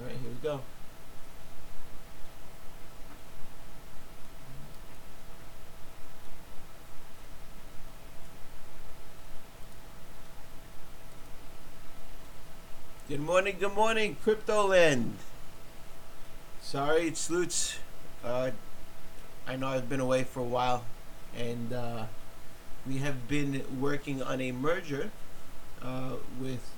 All right, here we go. Good morning, good morning, Cryptoland. Sorry, it's LooTz. Uh, I know I've been away for a while, and uh, we have been working on a merger uh, with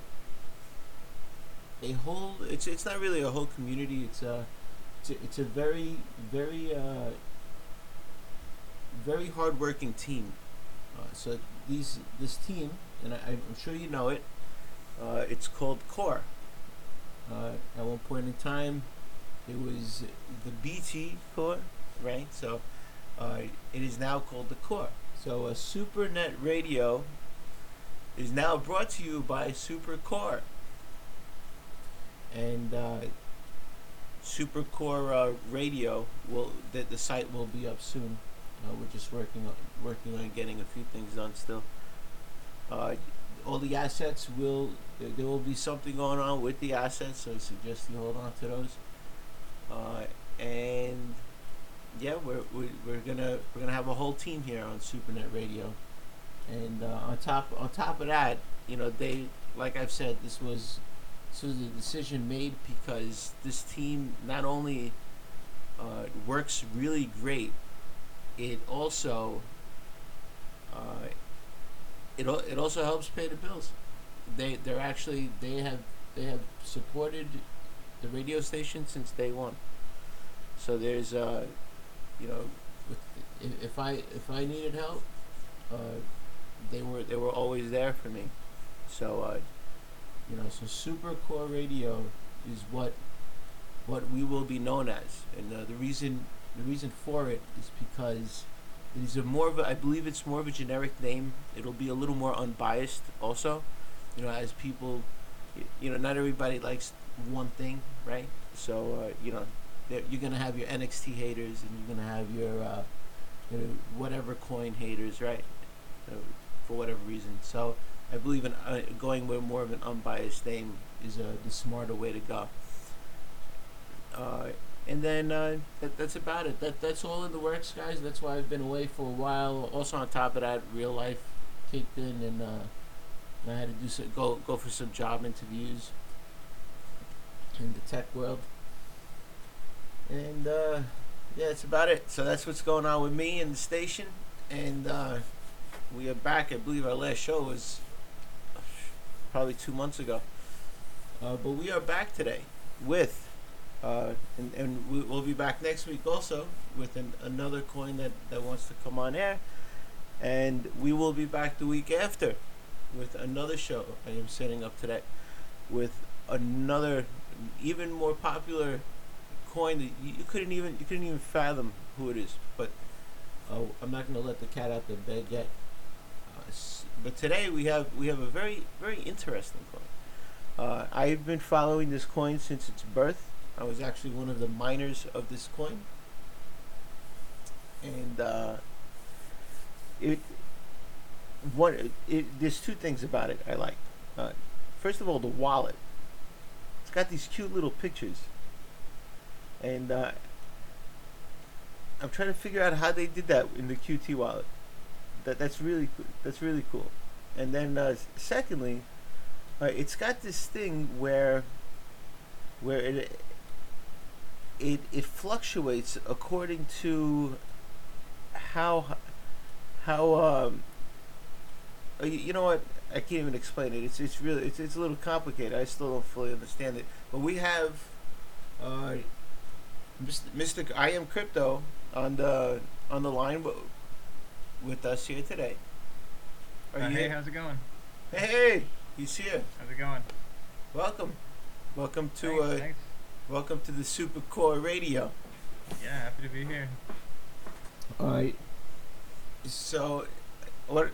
a whole. It's it's not really a whole community. It's a it's a, it's a very very uh, very hardworking team. Uh, so these this team, and I, I'm sure you know it. Uh, it's called Core. Uh, at one point in time, it was the BT Core, right? So uh, it is now called the Core. So a SuperNet radio is now brought to you by SuperCore. And uh, SuperCore uh, radio will that the site will be up soon. Uh, we're just working on working on getting a few things done still. Uh, all the assets will there, will be something going on with the assets, so I suggest you hold on to those. Uh, and yeah, we're, we're we're gonna we're gonna have a whole team here on SuperNet Radio, and uh, on top on top of that, you know they like I've said this was was a decision made because this team not only uh, works really great, it also uh, it it also helps pay the bills. They they're actually they have they have supported the radio station since day one. So there's uh, you know, if, if I if I needed help, uh, they were they were always there for me. So uh, you know, so Super Core Radio is what what we will be known as, and uh, the reason the reason for it is because it is a more of a, I believe it's more of a generic name. It'll be a little more unbiased, also. You know, as people, you know, not everybody likes one thing, right? So uh, you know, you're gonna have your NXT haters, and you're gonna have your, uh, you know, whatever coin haters, right? Uh, for whatever reason. So I believe in uh, going with more of an unbiased name is uh, the smarter way to go. Uh, and then uh, that, that's about it. That that's all in the works, guys. That's why I've been away for a while. Also, on top of that, real life kicked in, and uh, I had to do some, go go for some job interviews in the tech world. And uh, yeah, that's about it. So that's what's going on with me and the station. And we are back. I believe our last show was probably two months ago. Uh, but we are back today with uh, and, and we, we'll be back next week also with an, another coin that, that wants to come on air. And we will be back the week after with another show I am setting up today with another even more popular coin that you, couldn't even you couldn't even fathom who it is. But uh, I'm not going to let the cat out the bag yet. But today we have we have a very very interesting coin. Uh, I've been following this coin since its birth. I was actually one of the miners of this coin, and uh, it one it, there's two things about it I like. Uh, first of all, the wallet. It's got these cute little pictures, and uh, I'm trying to figure out how they did that in the QT wallet. That that's really that's really cool. And then uh, secondly, uh, it's got this thing where where it it it fluctuates according to how how um uh, you, know what I can't even explain it. It's it's really it's it's a little complicated. I still don't fully understand it. But we have uh Mr. Mr. I am crypto on the on the line w- with us here today. Are Uh, you hey, here? how's it going? Hey, he's here. How's it going? Welcome. Welcome to thanks, uh thanks. welcome to the Super Core Radio. Yeah, happy to be here. Alright. So, what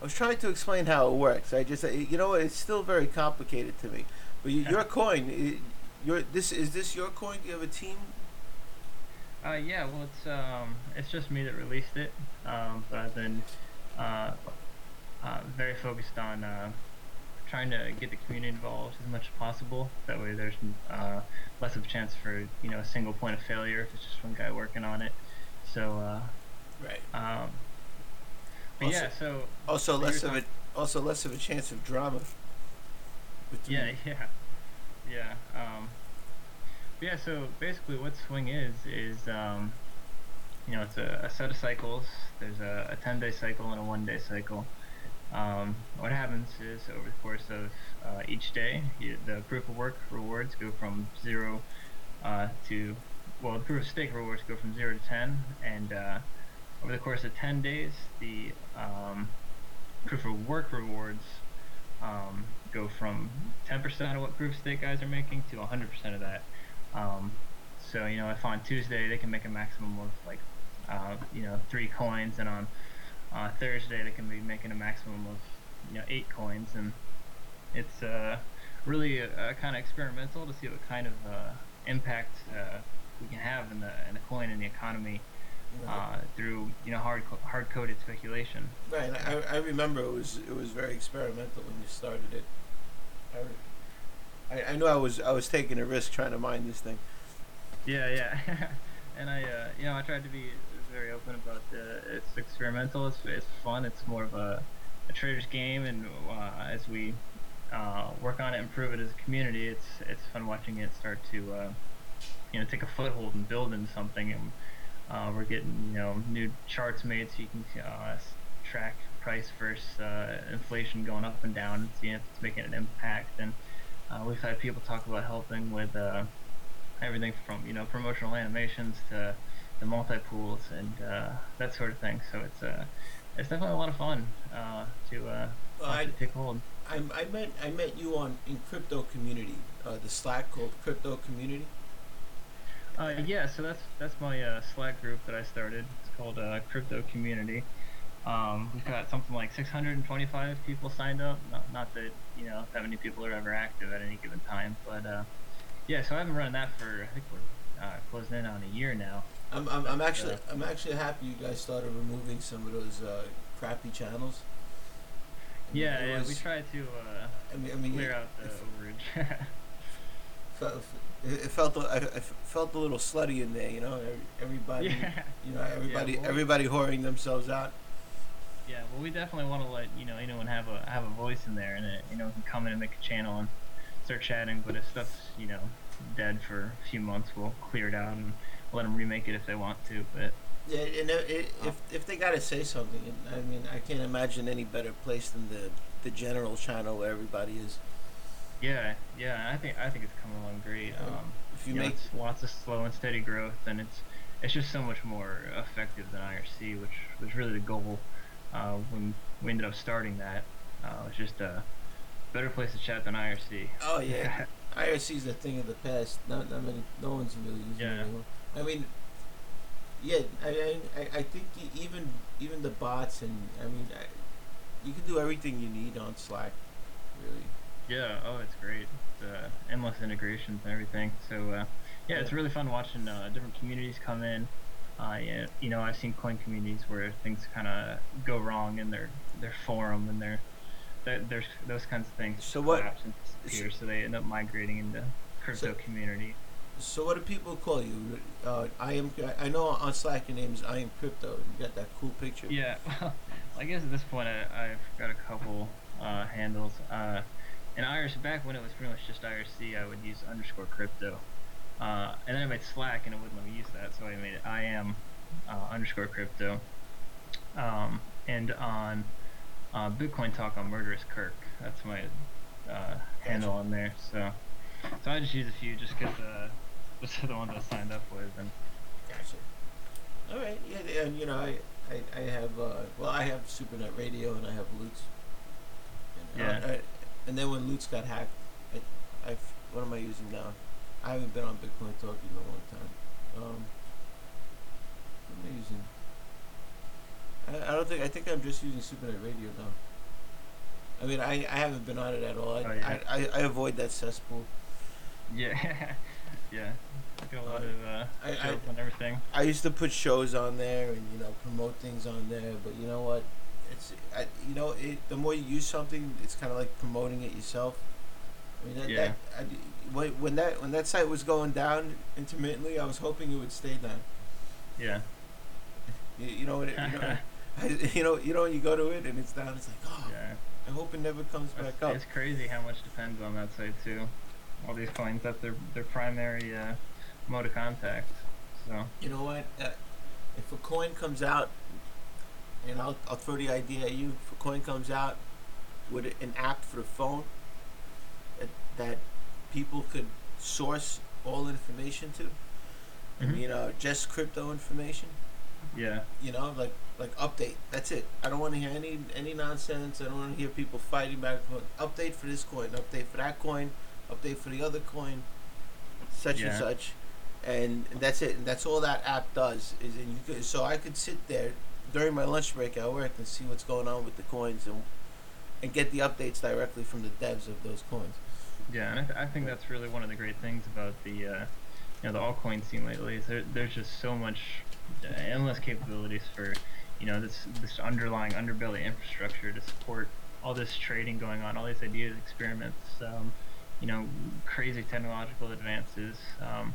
I was trying to explain how it works. I just, you know, it's still very complicated to me. But you, your coin, your this is this your coin? Do you have a team? Uh, yeah, well, it's um, it's just me that released it. Um, but I've been uh, uh, very focused on uh, trying to get the community involved as much as possible. That way, there's uh, less of a chance for you know a single point of failure if it's just one guy working on it. So, uh, Right. um, but Also- yeah, so Also So less of a also less of a chance of drama. Yeah, yeah, yeah. Um, yeah, so basically, what swing is is um, you know it's a, a set of cycles. There's a, a ten day cycle and a one day cycle. Um, what happens is over the course of uh, each day, you, the proof of work rewards go from zero uh, to well, the proof of stake rewards go from zero to ten, and uh, over the course of ten days, the um, proof of work rewards um, go from 10% of what proof of stake guys are making to 100% of that. Um, so you know, if on Tuesday they can make a maximum of like uh, you know three coins, and on uh, Thursday they can be making a maximum of you know eight coins, and it's uh, really uh, kind of experimental to see what kind of uh, impact uh, we can have in the in the coin and the economy uh, through you know hard hard coded speculation. Right. I, I remember it was it was very experimental when you started it. I, I, knew I was I was taking a risk trying to mine this thing. Yeah, yeah. and I, uh, you know, I tried to be very open about uh, it's experimental. It's it's fun. It's more of a, a trader's game, and uh, as we uh, work on it, improve it as a community, it's it's fun watching it start to, uh, you know, take a foothold and build into something. And uh, we're getting you know new charts made so you can uh, track price versus uh, inflation going up and down, and seeing if it's making an impact. And uh, we've had people talk about helping with. Uh, everything from you know promotional animations to the multi pools and uh, that sort of thing. So it's uh, it's definitely a lot of fun uh, to uh, I, it take hold. I I met I met you on in crypto community, uh, the Slack called Crypto Community. Uh, yeah, so that's that's my uh, Slack group that I started. It's called uh, Crypto Community. Um, we've got something like 625 people signed up. Not, not that you know that many people are ever active at any given time, but uh, yeah. So I've been running that for I think we're uh, closing in on a year now. I'm I'm, I'm actually Yeah. I'm actually happy you guys started removing some of those uh, crappy channels. I mean, Yeah, yeah. was- we try to uh, I mean, I mean, clear out the it overage. felt, it felt a- I, felt a little slutty in there, you know. Everybody, yeah. you know, everybody, well- everybody whoring themselves out. Yeah, well, we definitely want to let you know anyone have a have a voice in there, and it, you know can come in and make a channel and start chatting. But if stuff's you know dead for a few months, we'll clear it out and let them remake it if they want to. But Yeah, and it, it, if if they gotta say something, I mean, I can't imagine any better place than the the general channel where everybody is. yeah, yeah, I think I think it's coming along great. Um, If you you know, make it's lots of slow and steady growth, and it's it's just so much more effective than IRC, which was really the goal uh, when we ended up starting that. Uh, it was just a better place to chat than IRC. oh yeah, IRC is a thing of the past. Not not many, no one's really using it anymore. I mean, yeah, I I, I- think even even the bots and I mean, I, you can do everything you need on Slack, really. Yeah, oh, it's great. It's, uh, endless integrations and everything. So, uh, yeah, it's really fun watching uh, different communities come in. Uh, you know, I've seen coin communities where things kind of go wrong in their their forum and their there- there's those kinds of things So what- disappear. So they end up migrating into crypto So- community. So what do people call you? Uh, I am. I know on Slack your name is I am crypto. You got that cool picture. Yeah, well, I guess at this point I, I've got a couple uh, handles. Uh, in IRC, back when it was pretty much just IRC, I would use underscore crypto. Uh, and then I made Slack and it wouldn't let me use that, so I made it I am uh, underscore crypto. Um, and on uh, Bitcoin Talk on Murderous Kirk, that's my uh, handle on there. So, so I just use a few just because uh, those are the ones I signed up with. And Gotcha. All right. Yeah. And you know, I I, I have uh, well, I have SuperNet Radio and I have LooTz. And, Yeah. I, and then when LooTz got hacked, I, I what am I using now? I haven't been on Bitcoin Talk in a long time. Um, what am I? I, don't think I think I'm just using SuperNet Radio now. I mean, I, I haven't been on it at all. I, Oh, yeah. I, I, I avoid that cesspool. yeah, yeah, got a lot of uh, I- I- and everything. I used to put shows on there and you know promote things on there, but you know what? it's I, you know it. The more you use something, it's kind of like promoting it yourself. I mean that, Yeah. that I, when that when that site was going down intermittently, I was hoping it would stay down. Yeah. You, you know what it, you know. I, you know, you know, you go to it and it's down, it's like, oh, Yeah. I hope it never comes It's, back up. it's crazy how much depends on that site too. All these coins, that's their their primary uh, mode of contact. So You know what? Uh, if a coin comes out, and I'll, I'll throw the idea at you. If a coin comes out with an app for the phone that, people could source all information to, I Mhm. mean, uh, just crypto information. yeah, You know, like like update. That's it. I don't want to hear any any nonsense. I don't want to hear people fighting back. Update for this coin. Update for that coin. Update for the other coin. Such and such, and that's it. And that's all that app does. Is and you could, so I could sit there during my lunch break at work and see what's going on with the coins and and get the updates directly from the devs of those coins. Yeah, and I, th- I think that's really one of the great things about the uh, you know the altcoin scene lately. Is there, there's just so much uh, endless capabilities for you know this this underlying underbelly infrastructure to support all this trading going on, all these ideas, experiments, um, you know, crazy technological advances. Um,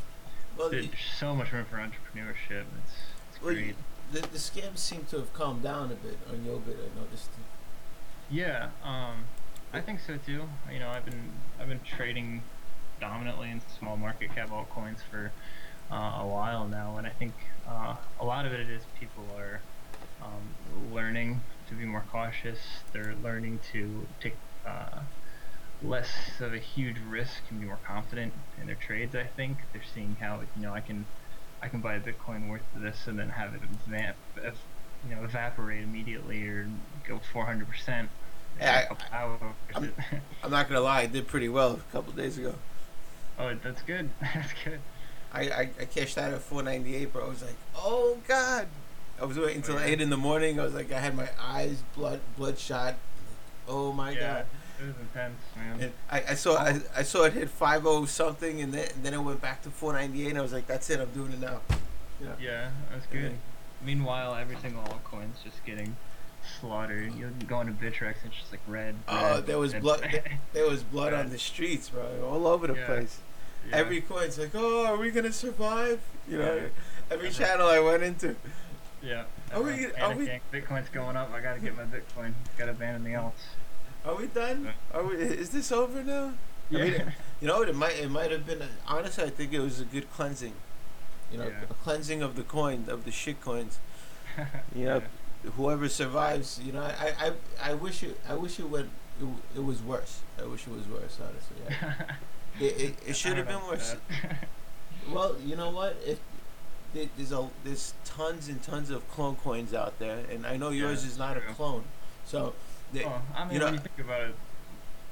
Well, there's so much room for entrepreneurship. It's, it's well, great. the the scams seem to have calmed down a bit on Yobit. I noticed. Yeah, um, I think so too. You know, I've been I've been trading dominantly in small market cap altcoins for uh, a while now, and I think uh, a lot of it is people are um, learning to be more cautious. They're learning to take uh, less of a huge risk and be more confident in their trades. I think they're seeing how you know I can I can buy a Bitcoin worth this and then have it you know evaporate immediately or go 400 percent. I'm- I'm not gonna lie. I did pretty well a couple days ago. oh, that's good. That's good. I, I, I cashed out at 498, bro. I was like, oh god. I was waiting until Oh, yeah. eight in the morning. I was like, I had my eyes blood bloodshot. Oh my yeah, god. it was intense, man. And I, I saw I, I saw it hit 50 something, and then and then it went back to 498. And I was like, that's it. I'm doing it now. Yeah. Yeah, that's good. Meanwhile, every single altcoin's just getting slaughtered. You go into Bittrex, it's just like red. Oh, red, there was red. blood. There was blood on the streets, bro, all over the Yeah. place. Yeah. Every coin's like, oh, are we gonna survive? You know, every channel I went into. Yeah. Are we- are we- Bitcoin's going up. I gotta get my Bitcoin. Gotta abandon the alts. Are we done? Are we? Is this over now? I mean, Yeah. You know what? It might it might have been. Honestly, I think it was a good cleansing. You know, Yeah. a cleansing of the coin of the shit coins. You know, whoever survives. You know, I I, I wish it I wish it went. It, it was worse. I wish it was worse. Honestly, yeah. it, it, it should have been worse. Well, you know what? If there's a there's tons and tons of clone coins out there, and I know Yeah, yours is that's not a clone. So, they, well, I mean, you know- when you think about it,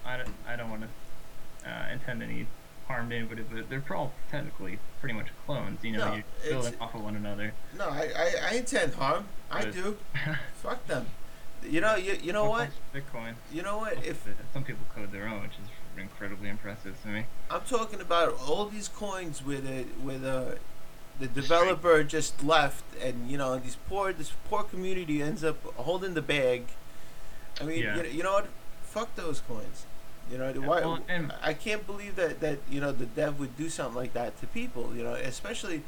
I don't, I don't want to uh, intend any harm to anybody, but they're all technically pretty much clones. You know, No, you're building off of one another. no, I, I I intend harm. I do. Fuck them. You know you you know what? Bitcoin. You know what? If some people code their own, which is incredibly impressive to me. I'm talking about all these coins where the where the the developer just left, and you know these poor this poor community ends up holding the bag. I mean, Yeah. you, you know what? Fuck those coins. You know why? well, and- I can't believe that that you know the dev would do something like that to people. You know, especially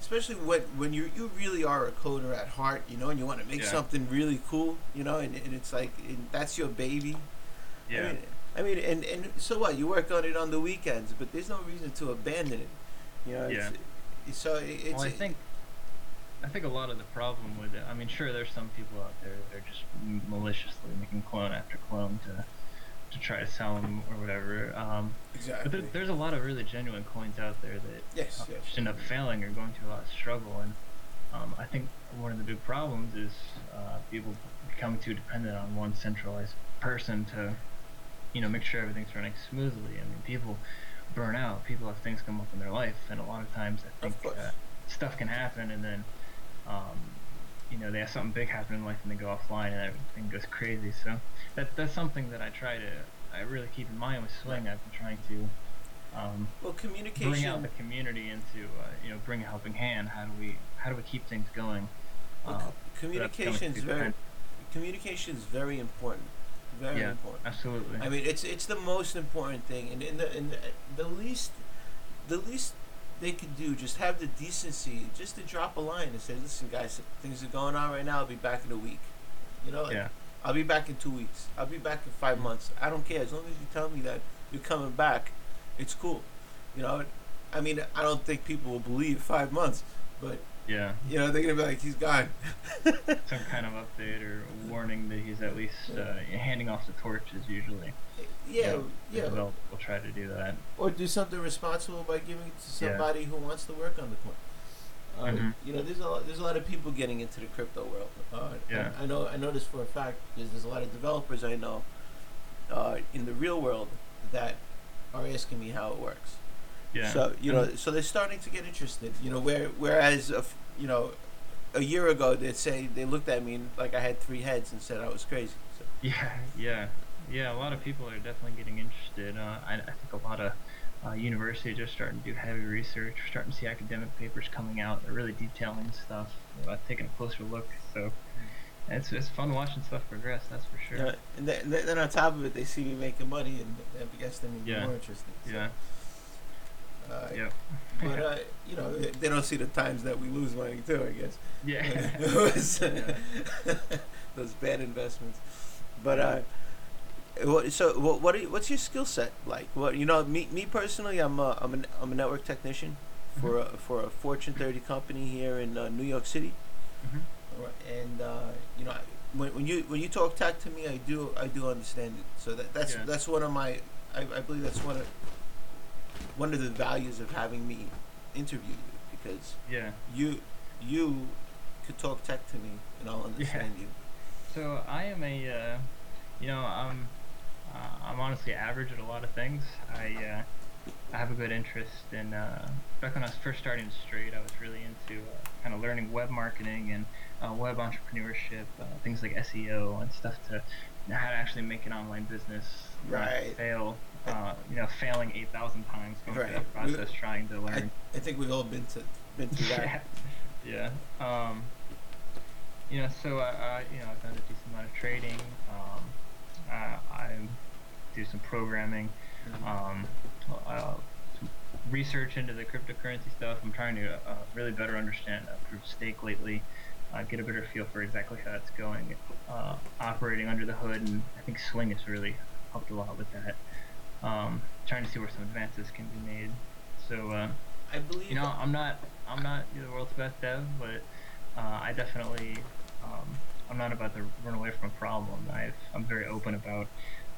especially when when you you really are a coder at heart. You know, and you want to make Yeah. something really cool. You know, and, and it's like and that's your baby. Yeah. I mean, I mean, and, and so what? You work on it on the weekends, but there's no reason to abandon it. You know, it's, it's so it- it's. well, I think I think a lot of the problem with it. I mean, sure, there's some people out there that are just maliciously making clone after clone to to try to sell them or whatever. Um, but there, there's a lot of really genuine coins out there that Yes, uh, yes. end up failing or going through a lot of struggle. And um, I think one of the big problems is uh, people becoming too dependent on one centralized person to, you know, make sure everything's running smoothly. I mean, people burn out. People have things come up in their life, and a lot of times I think uh, stuff can happen, and then, um, you know, they have something big happen in life, and they go offline, and everything goes crazy. So that that's something that I try to. I really keep in mind with Swing. I've been trying to um, well, bring out communication. the community into uh, you know bring a helping hand. How do we how do we keep things going? Well, Uh, co- without becoming communication's too very communication is very important. Very Yeah. important. Absolutely. I mean, it's it's the most important thing, and in the and the, the least, the least they could do, just have the decency, just to drop a line and say, "Listen, guys, things are going on right now. I'll be back in a week." You know, yeah. I'll be back in two weeks. I'll be back in five mm-hmm. months. I don't care as long as you tell me that you're coming back. It's cool. You know, I mean, I don't think people will believe five months, but Yeah. you know, they're gonna be like, he's gone. Some kind of update or warning that he's at least uh, handing off the torch is usually. yeah, yeah. We'll, we'll try to do that. Or do something responsible by giving it to Yeah. somebody who wants to work on the coin. Uh, Mhm. You know, there's a lot, there's a lot of people getting into the crypto world. Uh, Yeah. I, I know I know this for a fact because there's a lot of developers I know uh, in the real world that are asking me how it works. Yeah. So you know, so they're starting to get interested. You know, where whereas a you know, a year ago they'd say they looked at me and, like I had three heads and said I was crazy. So, Yeah, yeah, yeah. A lot of people are definitely getting interested. Uh, I, I think a lot of uh, universities are starting to do heavy research. We're starting to see academic papers coming out. They're really detailing stuff, uh, taking a closer look. So it's it's fun watching stuff progress. That's for sure. uh, and then, then on top of it, they see me making money and that gets them even Yeah. more interested. So, Yeah. Uh, Yep. But uh, you know, they, they don't see the times that we lose money too. I guess. yeah. Was- Yeah. those bad investments. But uh, what, so what? What are you, what's your skill set like? What you know? Me, me personally, I'm a, I'm a, I'm a network technician for a, for a Fortune 30 company here in uh, New York City. Mm-hmm. And uh, you know, I, when, when you when you talk tech to me, I do I do understand it. So that that's Yeah. that's one of my I, I believe that's one of one of the values of having me interview you because Yeah. you you could talk tech to me and I'll understand you. So I am a, uh, you know, I'm, uh, I'm honestly average at a lot of things. I, uh, I have a good interest in. Uh, back when I was first starting straight, I was really into uh, kind of learning web marketing and uh, web entrepreneurship, uh, things like SEO and stuff to how to actually make an online business Right. fail. Uh, you know, failing eight thousand times going through that process, trying to learn. I think we've all been to been through that. yeah. Um, you know, so I, I, you know, I've done a decent amount of trading. Um, uh, I do some programming, Mhm. um, uh, some research into the cryptocurrency stuff. I'm trying to uh, really better understand uh, proof of stake lately, uh, get a better feel for exactly how it's going, uh, operating under the hood, and I think Swing has really helped a lot with that. Um, trying to see where some advances can be made. So. Uh, I believe you know, I'm not I'm not the world's best dev, but uh, I definitely um, I'm not about to run away from a problem. I've, I'm very open about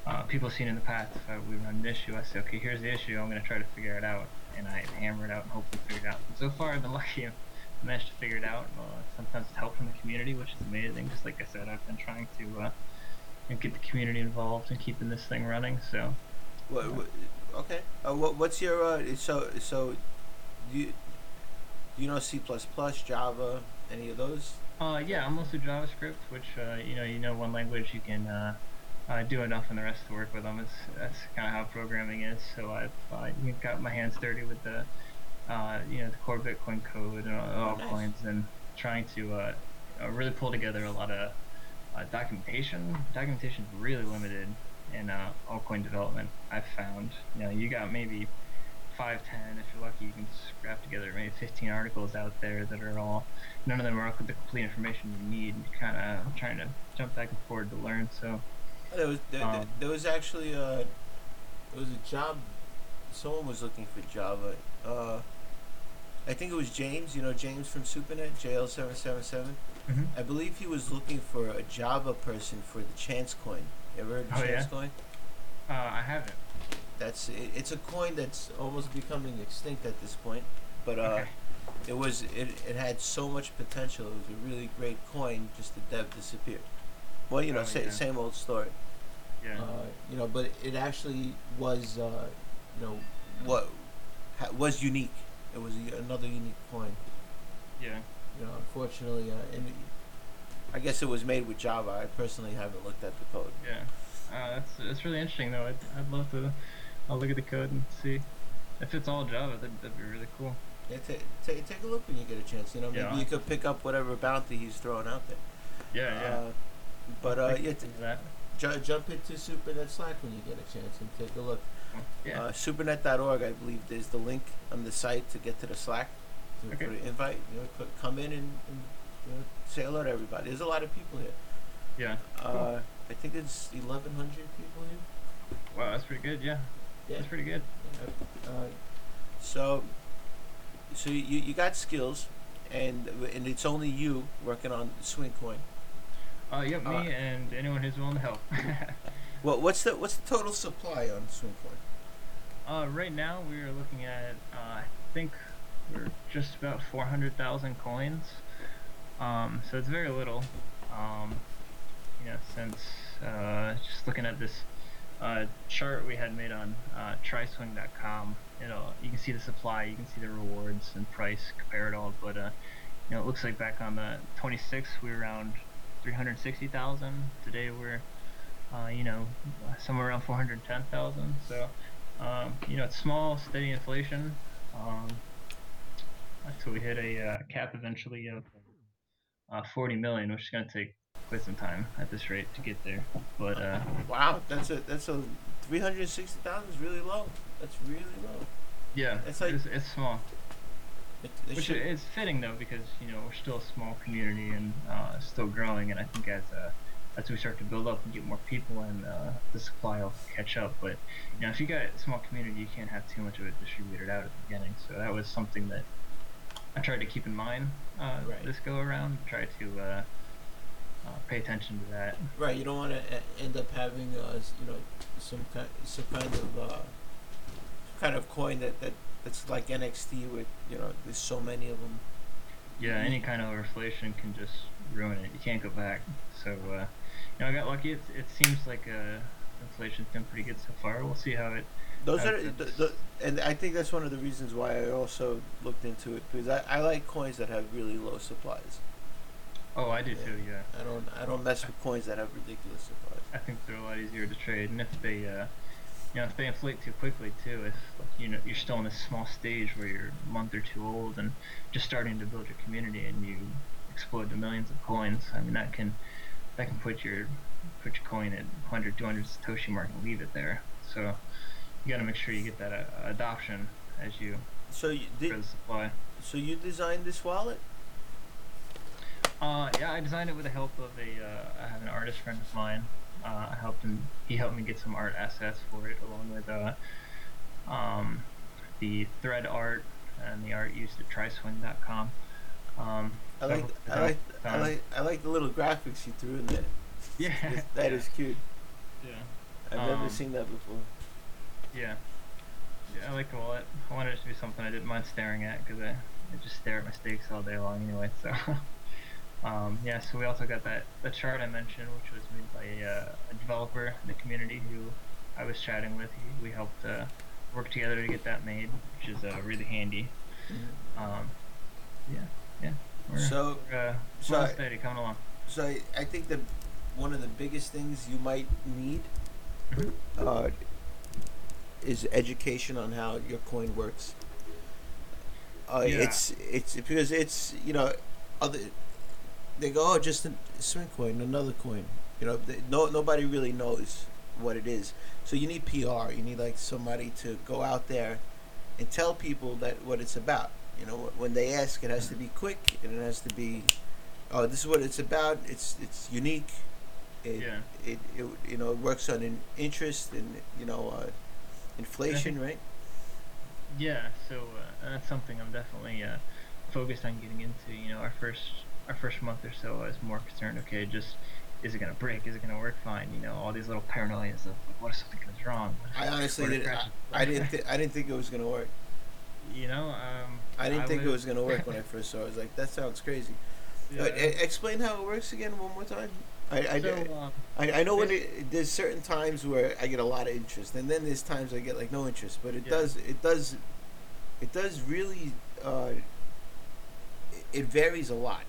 uh, people seen in the past. If I, we run an issue, I say, okay, here's the issue. I'm going to try to figure it out, and I hammer it out and hopefully figure it out. And so far, I've been lucky. I've managed to figure it out. Uh, sometimes it's help from the community, which is amazing. Just like I said, I've been trying to uh, get the community involved and keeping this thing running. So. What, what, okay. Uh, what, what's your uh, so so? Do you, do you know C plus plus, Java, any of those? Uh, yeah, I'm mostly JavaScript, which uh, you know, you know, one language you can uh, uh, do enough, and the rest to work with them. It's that's kind of how programming is. So I've uh, got my hands dirty with the, uh, you know, the core Bitcoin code and all Oh, nice. coins, and trying to uh, uh, really pull together a lot of uh, documentation. Documentation is really limited in uh, altcoin development. I've found. You know, you got maybe five, ten. If you're lucky, you can scrap together maybe 15 articles out there that are all none of them are with the complete information you need. You're kind of trying to jump back and forward to learn. So There was there, there- Um, there was actually a there was a job. Someone was looking for Java. Uh, I think it was James. You know James from SuperNet, JL seven seven seven. I believe he was looking for a Java person for the Chance Coin. You ever heard of Oh, Chance yeah? Coin? uh, I haven't. That's it, it's a coin that's almost becoming extinct at this point. But uh, Okay. it was it, it had so much potential. It was a really great coin. Just the dev disappeared. Well, you know, Oh, sa- yeah. same old story. Yeah. Uh, you know, but it actually was, uh, you know, what ha- was unique. It was a, another unique coin. yeah. You know, unfortunately, uh, and I guess it was made with Java. I personally haven't looked at the code. Yeah. Uh, that's that's really interesting though. I'd, I'd love to. I'll look at the code and see if it's all Java. That'd, that'd be really cool. Yeah, ta ta take a look when you get a chance. You know, maybe Yeah. you could pick up whatever bounty he's throwing out there. Yeah. Yeah. Uh, But uh, yeah, t- ju- jump into SuperNet Slack when you get a chance and take a look. Yeah. Uh, supernet.org, I believe, there's the link on the site to get to the Slack to, Okay. invite. You know, come in and, and say hello to everybody. There's a lot of people here. yeah. Uh, I think it's 1,100 people here. Wow, that's pretty good. Yeah. Yeah. That's pretty good. Uh, so, so you, you got skills, and and it's only you working on Swing Coin. Uh, yep, me Uh, and anyone who's willing to help. Well, what's the what's the total supply on Swing Coin? uh, right now we are looking at, uh, I think we're just about 400,000 coins. Um, so it's very little. Um, you know, since uh, just looking at this uh, chart we had made on uh, triswing.com, you know, you can see the supply, you can see the rewards and price, compare it all. But uh, you know, it looks like back on the 26th we were around 360,000. Today we're uh, you know, somewhere around 410,000. So, um, you know, it's small, steady inflation. Um, until we hit a uh, cap eventually of uh, 40 million, which is going to take quite some time at this rate to get there. But uh, Wow, that's a that's a 360,000 is really low. That's really low. yeah, It's like- it's, it's small. It, it Which should- is fitting though, because you know we're still a small community and uh, still growing, and I think as uh, as we start to build up and get more people and uh, the supply will catch up. But you know, if you got a small community, you can't have too much of it distributed out at the beginning. So that was something that I tried to keep in mind uh, Right. this go around. Try to uh, uh, pay attention to that. Right, you don't want to end up having, uh, you know, some kind, some kind of, uh, kind of coin that, that that's like NXT with, you know, there's so many of them. Yeah, any kind of inflation can just ruin it. You can't go back. So, uh, you know, I got lucky. It, it seems like uh, inflation's been pretty good so far. We'll see how it. Those are, the, the, and I think that's one of the reasons why I also looked into it because I, I like coins that have really low supplies. Oh, I do Yeah. too. Yeah. I don't I don't mess with coins that have ridiculous supplies. I think they're a lot easier to trade, and if they, uh, you know, if they inflate too quickly too, if like, you know you're still in this small stage where you're a month or two old and just starting to build your community, and you explode to millions of coins, I mean that can that can put your put your coin at 100, 200 satoshi mark and leave it there. So you got to make sure you get that uh, adoption as you So you did supply. so you designed this wallet? Uh, yeah, I designed it with the help of a. Uh, I have an artist friend of mine. Uh, I helped him. He helped me get some art assets for it, along with uh, um, the thread art and the art used at triswing.com. Um, I like I like I like I like the little graphics you threw in there. Yeah, It's- That is cute. Yeah, I've never Um, seen that before. yeah, yeah. I like the wallet. I wanted it to be something I didn't mind staring at because I, I just stare at mistakes all day long anyway. So. Um, yeah, so we also got that the chart I mentioned, which was made by a, uh, a developer in the community who I was chatting with. He, we helped uh, work together to get that made, which is uh, really handy. Um, yeah, yeah. We're, So we're, uh, so slow and I- steady, coming along. so I, I think that one of the biggest things you might need uh, is education on how your coin works. Uh, Yeah. It's it's because it's you know other they go oh just a swing coin another coin you know they, no nobody really knows what it is so you need PR you need like somebody to go out there and tell people that what it's about you know when they ask it has to be quick and it has to be oh this is what it's about it's it's unique it, Yeah. it, it you know it works on an interest and you know uh, inflation right Yeah, so uh, that's something I'm definitely uh, focused on getting into. You know, our first our first month or so, I was more concerned. Okay, just is it gonna break? Is it gonna work fine? You know, all these little paranoias of what if something goes wrong? I honestly didn't. I. I didn't. Th- I didn't think it was gonna work. You know, um, I didn't think it was gonna work when I first saw. it. I was like, that sounds crazy. yeah. Uh, explain how it works again one more time. I I, so, um, I, I know when it, there's certain times where I get a lot of interest, and then there's times I get like no interest. But it Yeah. does. It does. It does really. Uh, it, it varies a lot.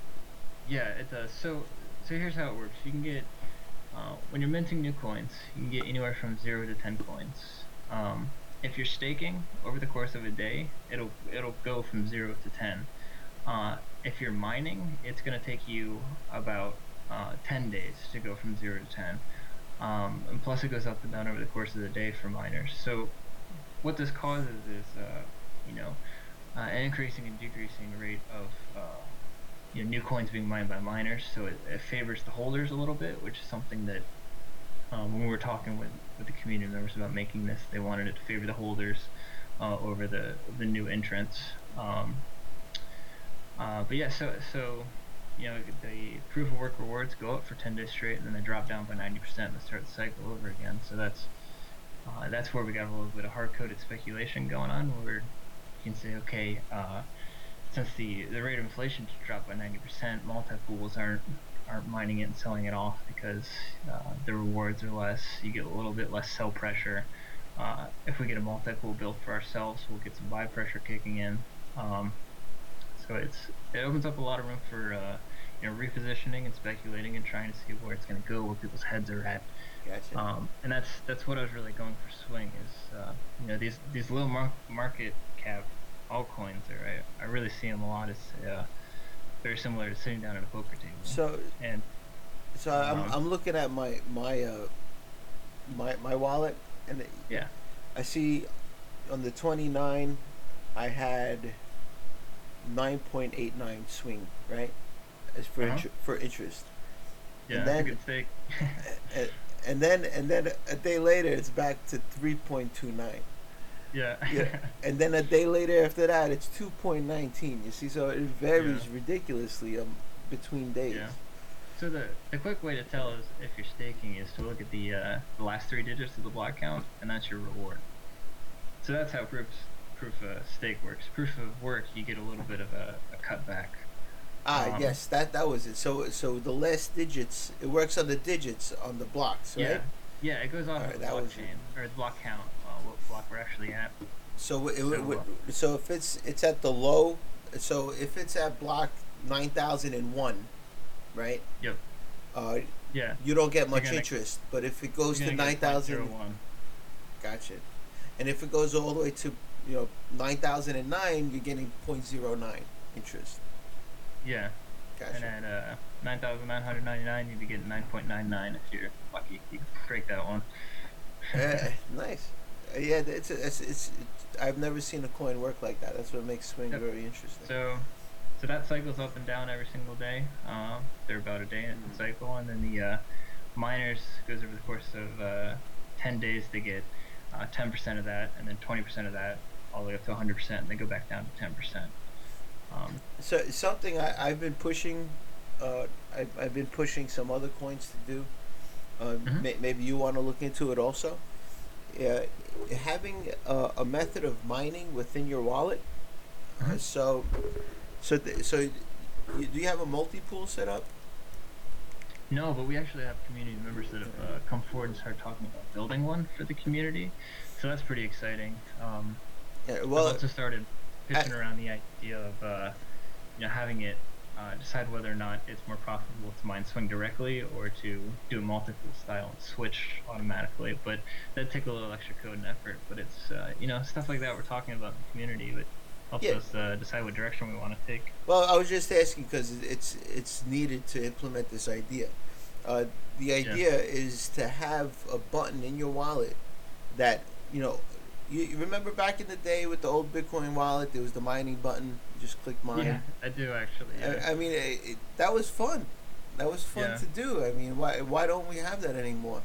Yeah, it does. So, so here's how it works. You can get uh, when you're minting new coins, you can get anywhere from zero to ten coins. Um, if you're staking over the course of a day, it'll it'll go from zero to ten. Uh, if you're mining, it's gonna take you about uh, 10 days to go from 0 to 10. Um, and plus, it goes up and down over the course of the day for miners. So, what this causes is, uh, you know, uh, an increasing and decreasing rate of uh, you know, new coins being mined by miners. So it, it, favors the holders a little bit, which is something that um, when we were talking with, with the community members about making this, they wanted it to favor the holders uh, over the the new entrants. Um, uh, but yeah, so so you know the proof of work rewards go up for 10 days straight, and then they drop down by 90% and start the cycle over again. So that's uh, that's where we got a little bit of hard-coded speculation going on, where you can say, okay, uh, since the the rate of inflation dropped by 90%, multi-pools aren't aren't mining it and selling it off because uh, the rewards are less. You get a little bit less sell pressure. Uh, if we get a multi-pool built for ourselves, we'll get some buy pressure kicking in. Um, so it's it opens up a lot of room for uh, you know repositioning and speculating and trying to see where it's going to go, where people's heads are at. Gotcha. Um, and that's that's what I was really going for swing is uh, you know these these little mar- market cap altcoins. Are, I, I really see them a lot as uh, very similar to sitting down at a poker table. So and so I'm um, I'm looking at my my uh my my wallet and it, yeah, I see on the 29 I had 9.89 swing, right? As for Uh-huh. inter- for interest. yeah, And that's a then- good stake. and, and then and then a day later it's back to 3.29. yeah, Yeah. And then a day later after that it's 2.19. You see so it varies Yeah. ridiculously um between days. Yeah. So the the quick way to tell is if you're staking is to look at the uh, the last three digits of the block count, and that's your reward. So that's how proof proof of stake works. Proof of work, you get a little bit of a, a cutback. Ah, Um, yes, that that was it. So so the last digits it works on the digits on the blocks, right? Yeah, yeah, it goes off Alright, of the that was it. blockchain or the block count, uh, what block we're actually at. So it, So, it, so if it's it's at the low, so if it's at block nine thousand and one, right? Yep. Uh, Yeah. you don't get much gonna- interest, but if it goes to nine thousand, 0.01. gotcha. And if it goes all the way to you know nine thousand and nine, you're getting 0.09 interest. Yeah, Gotcha. and at uh, 9,999, you'd be getting 9.99 if you're lucky. You break that one. Eh, nice. Uh, yeah, it's, it's it's it's. I've never seen a coin work like that. That's what makes swing Yep. very interesting. So, so that cycles up and down every single day. Uh, they're about a day in Mhm. the cycle, and then the uh, miners goes over the course of uh, 10 days. They get uh, 10% of that, and then 20% of that, all the way up to 100%, and they go back down to 10%. Um, So something I, I've been pushing. Uh, I've, I've been pushing some other coins to do. Uh, Mhm. may, maybe you want to look into it also. Yeah, having a, a method of mining within your wallet. Uh, Mhm. so, so th- so, you, do you have a multi pool set up? no, but we actually have community members that have uh, come forward and started talking about building one for the community. So that's pretty exciting. Um, Yeah, I've well, also started pitching around the idea of uh, you know having it uh, decide whether or not it's more profitable to mine swing directly or to do a multi-pool style and switch automatically. But that'd take a little extra code and effort. But it's uh, you know stuff like that we're talking about in the community that helps Yeah. us uh, decide what direction we want to take. Well, I was just asking because it's it's needed to implement this idea. Uh, the idea is to have a button in your wallet that you know. You, you remember back in the day with the old Bitcoin wallet, there was the mining button. You just click mine. Yeah, I do actually. Yeah. I, I mean, it, it, that was fun. That was fun Yeah. to do. I mean, why why don't we have that anymore?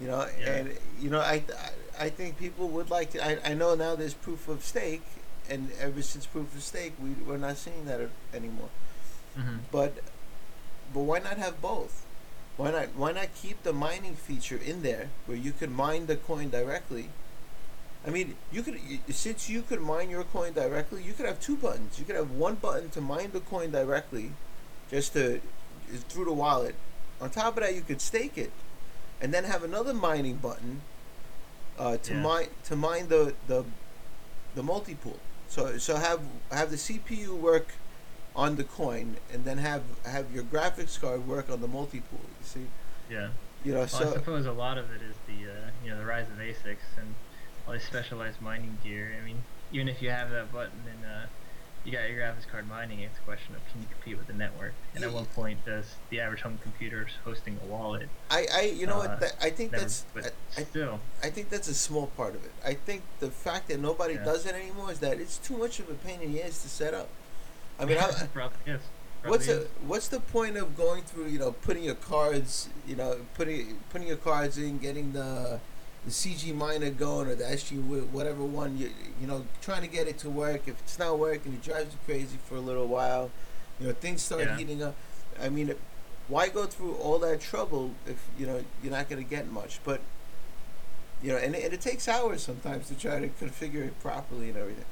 You know, Yeah. and you know, I, I I think people would like to. I, I know now there's proof of stake, and ever since proof of stake, we we're not seeing that anymore. hmm But but why not have both? Why not why not keep the mining feature in there where you can mine the coin directly? I mean, you could since you could mine your coin directly, you could have two buttons. You could have one button to mine the coin directly, just to through the wallet. On top of that, you could stake it, and then have another mining button uh, to Yeah. mine to mine the the the multi pool. So so have have the CPU work on the coin, and then have have your graphics card work on the multi pool. You see, Yeah. you know. Well, I suppose a lot of it is the uh, you know the rise of ASICs and all these specialized mining gear. I mean, even if you have that button and uh, you got your graphics card mining. It's a question of can you compete with the network? And at what point does the average home computer hosting a wallet? I, I you know Uh, what that, I think Never, that's but I, still, I think that's a small part of it. I think the fact that nobody Yeah. does it anymore is that it's too much of a pain in the ass to set up. I mean, I, probably is. what's a, what's the point of going through you know putting your cards you know putting putting your cards in, getting the the CG miner going or the SG whatever one you you know trying to get it to work. If it's not working, it drives you crazy for a little while. You know things start Yeah. heating up. I mean, why go through all that trouble if you know you're not going to get much? But you know, and, and it takes hours sometimes to try to configure it properly and everything.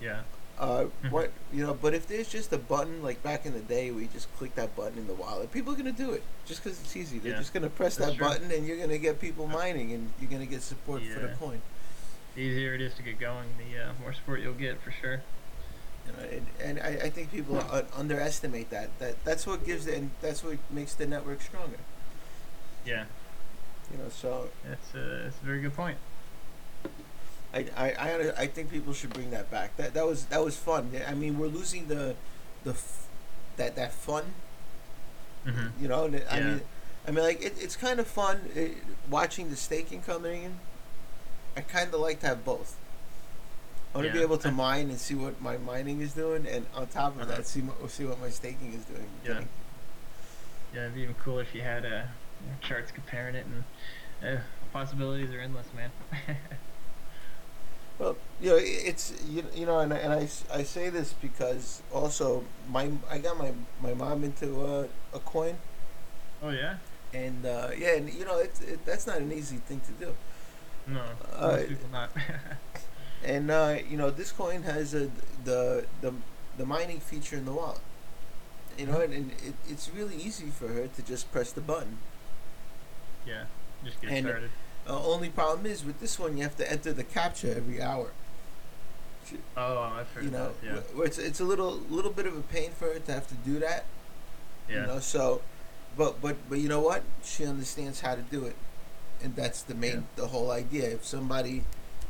Yeah. Uh, Mhm. what you know, but if there's just a button like back in the day, where you just click that button in the wallet, people are gonna do it just because it's easy. They're Yeah. just gonna press That's that true. button, and you're gonna get people Yeah. mining, and you're gonna get support for the coin. The easier it is to get going, the uh, more support you'll get for sure. You know, and, and I, I think people uh, underestimate that. That that's what gives the, and that's what makes the network stronger. Yeah, You know, so that's a, that's a very good point. I, I, I, I think people should bring that back. That that was that was fun. I mean, we're losing the the f- that that fun hmm You know, and I Yeah. mean, I mean, like it, it's kind of fun uh watching the staking coming in. I kind of like to have both. I want to be able to mine and see what my mining is doing, and on top of Uh-huh. that, see my, see what my staking is doing. Yeah. Yeah, it'd be even cooler if you had uh, charts comparing it, and uh, possibilities are endless, man. Well, you know, it's you, you know, and, and I- I, say this because also my I got my my mom into uh, a coin, oh yeah? and uh, yeah, and you know, it's it, that's not an easy thing to do. No, Uh, people not. And uh, you know, this coin has a, the the the mining feature in the wallet. You know, and, and it, it's really easy for her to just press the button. yeah, just get And- started. Uh, only problem is with this one, you have to enter the captcha every hour. Oh, I've heard You know, that. Yeah, where it's it's a little little bit of a pain for her to have to do that. yeah, You know, so, but but but you know what? She understands how to do it, and that's the main the whole idea. If somebody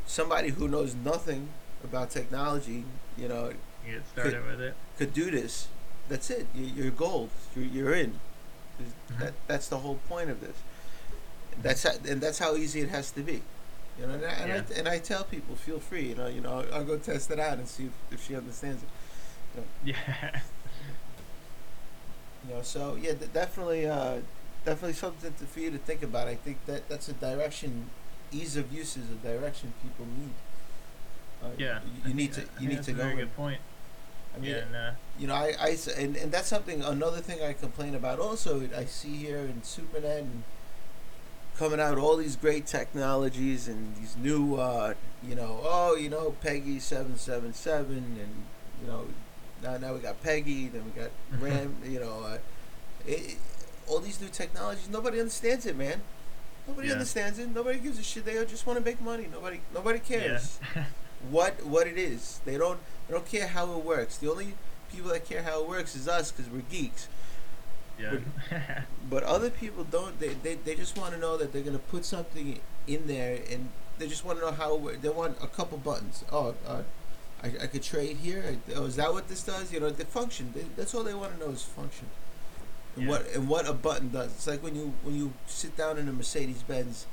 somebody who knows nothing about technology, you know, you get started with it. could do this, that's it. You, you're gold. You're, you're in. Mhm. That that's the whole point of this. That's how, and that's how easy it has to be. You know, and, I, and, Yeah. I, and I tell people, feel free. You know, you know, I'll, I'll go test it out and see if, if she understands it. Yeah, You know, so yeah, d- definitely, uh, definitely something to, for you to think about. I think that that's a direction. Ease of use is a direction people need. Uh, yeah. you, you need to you need that's to a go. Very in. good point. I mean, yeah, uh, you know, I, I and, and that's something another thing I complain about also I see here in SuperNet and coming out all these great technologies and these new uh, you know oh you know Peggy seven seven seven and you know now now we got Peggy then we got Ram you know uh, it, all these new technologies nobody understands it man nobody Yeah. understands it nobody gives a shit they just want to make money nobody nobody cares yeah. what what it is. They don't they don't care how it works. The only people that care how it works is us because we're geeks. Yeah. But other people don't. They they, they just want to know that they're gonna put something in there, and they just want to know how. They want a couple buttons. Oh, uh, I I could trade here. Oh, is that what this does? You know, the function. They, that's all they want to know is function. And Yeah. what and what a button does. It's like when you when you sit down in a Mercedes Benz.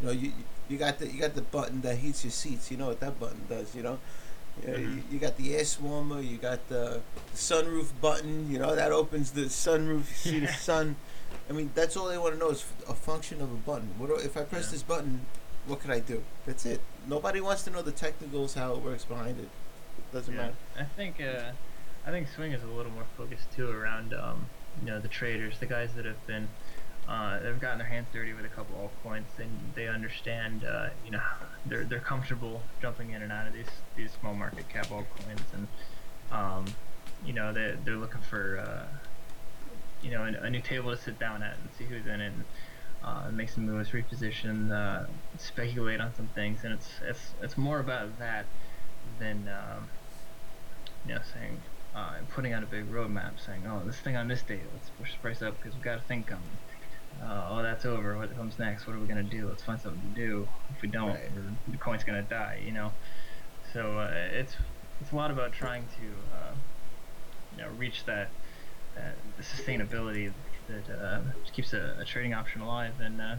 You know, you you got the you got the button that heats your seats. You know what that button does. You know. You, Mhm. you got the air warmer, you got the, the sunroof button, you know, that opens the sunroof, you see the sun. I mean, that's all they want to know is a function of a button. What do, if I press Yeah. this button, what can I do? That's it. Nobody wants to know the technicals, how it works behind it. It doesn't yeah. matter. I think uh, I think swing is a little more focused too around um, you know the traders, the guys that have been uh, they've gotten their hands dirty with a couple altcoins, and they understand uh, you know they're they're comfortable jumping in and out of these these small market cap altcoins, and um, you know they they're looking for uh, you know a, a new table to sit down at and see who's in it. And, uh, make some moves, reposition, uh, speculate on some things, and it's it's it's more about that than um, you know saying uh, putting out a big roadmap, saying oh this thing on this date, let's push the price up because we've got a thing coming. Uh, oh that's over. What comes next? What are we gonna do? Let's find something to do. If we don't, Right. the coin's gonna die. You know. So uh, it's it's a lot about trying to uh, you know reach that that sustainability that uh, keeps a, a, trading option alive. And uh,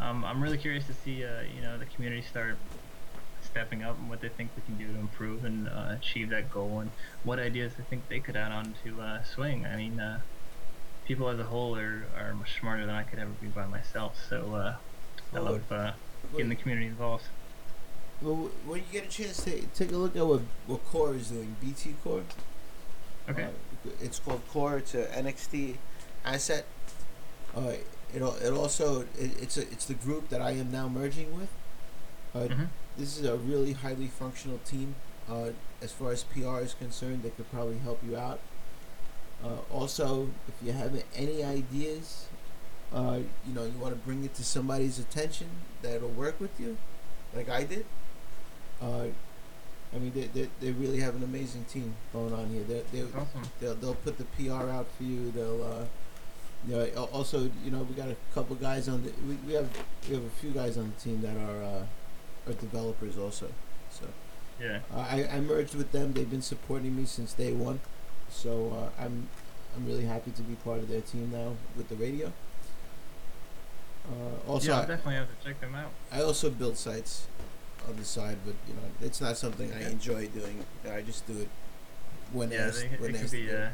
um, I'm really curious to see uh, you know the community start stepping up and what they think we can do to improve and uh, achieve that goal and what ideas they think they could add on to uh, swing. I mean, uh, people as a whole are, are much smarter than I could ever be by myself. So I love getting the community involved. Well, when you get a chance to take a look at what what Core is doing, BT Core. Okay. Uh, it's called Core. It's an NXT asset. Uh, it it also it, it's a it's the group that I am now merging with. Uh, mm-hmm. This is a really highly functional team. Uh, as far as PR is concerned, they could probably help you out. Uh, also, if you have any ideas, uh, you know, you want to bring it to somebody's attention that'll work with you, like I did. Uh, I mean, they, they, they really have an amazing team going on here. They they awesome. they'll, they'll put the PR out for you. They'll uh, you know, also you know we got a couple guys on the we, we have we have a few guys on the team that are uh, are developers also. So yeah, uh, I I merged with them. They've been supporting me since day one. So uh, I'm I'm really happy to be part of their team now with the radio. Uh, also, yeah, I definitely have to check them out. I also build sites on the side, but you know, it's not something I enjoy doing. I just do it when yeah, asked. They, when it asked be, uh,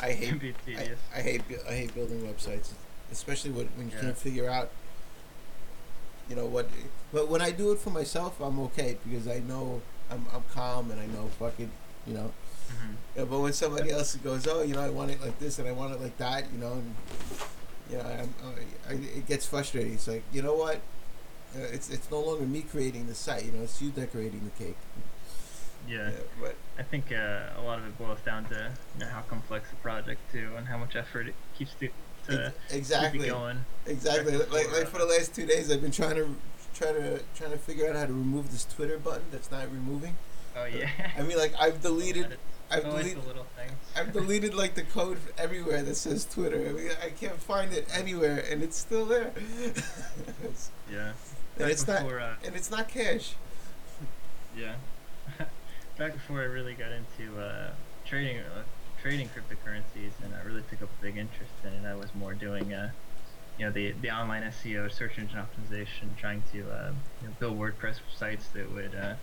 I hate. Be I, I, hate. I hate building websites, especially when, when you yeah. can't figure out. You know what? But when I do it for myself, I'm okay because I know I'm I'm calm and I know fucking you know. Mm-hmm. Yeah, but when somebody else goes, oh, you know, I want it like this and I want it like that, you know, and you know, I'm, I, it gets frustrating. It's like, you know what? Uh, it's it's no longer me creating the site. You know, it's you decorating the cake. Yeah, yeah but I think uh, a lot of it boils down to you know, how complex the project too, and how much effort it keeps to, to exactly keep going. Exactly. Like, like, like for the last two days, I've been trying to try to trying to figure out how to remove this Twitter button that's not removing. Oh yeah. I mean, like I've deleted. I've deleted, I've deleted like the code everywhere that says Twitter. I mean, I can't find it anywhere, and it's still there. yeah and it's before, not uh, and it's not cache. Yeah. Back before I really got into uh, trading uh, trading cryptocurrencies, and I really took up a big interest in it. I was more doing, uh, you know, the the online SEO, search engine optimization, trying to uh, you know, build WordPress sites that would. Uh,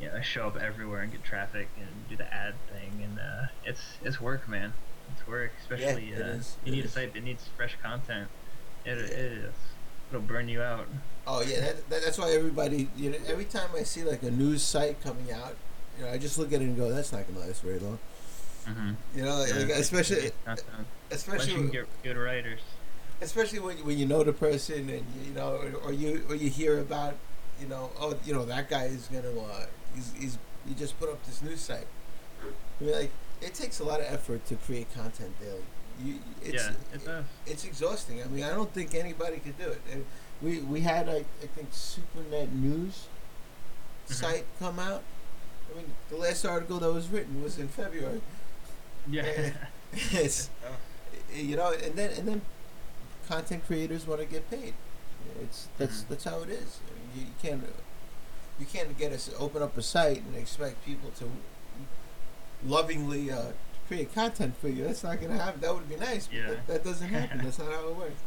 you know, show up everywhere and get traffic and do the ad thing, and uh, it's it's work, man. It's work, especially yeah, uh, you need is. a site that needs fresh content. It, it is. It'll burn you out. Oh yeah, that, that, that's why everybody. You know, every time I see like a news site coming out, you know, I just look at it and go, "That's not gonna last very long." Mm-hmm. You know, like, yeah, like especially, especially when, get good writers. Especially when when you know the person and you know, or, or you or you hear about, you know, oh, you know that guy is gonna, uh, he's he's he just put up this news site. I mean, like it takes a lot of effort to create content daily. You, it's, yeah, it does. It's exhausting. I mean, I don't think anybody could do it. And we we had I, I think SuperNet News mm-hmm. site come out. I mean, the last article that was written was in February. Yeah, it's you know, and then and then content creators want to get paid. It's that's mm-hmm. that's how it is. I mean, you, you can't you can't get us to open up a site and expect people to lovingly uh, create content for you. That's not gonna happen. That would be nice, but yeah. that, that, doesn't happen. That's not how it works.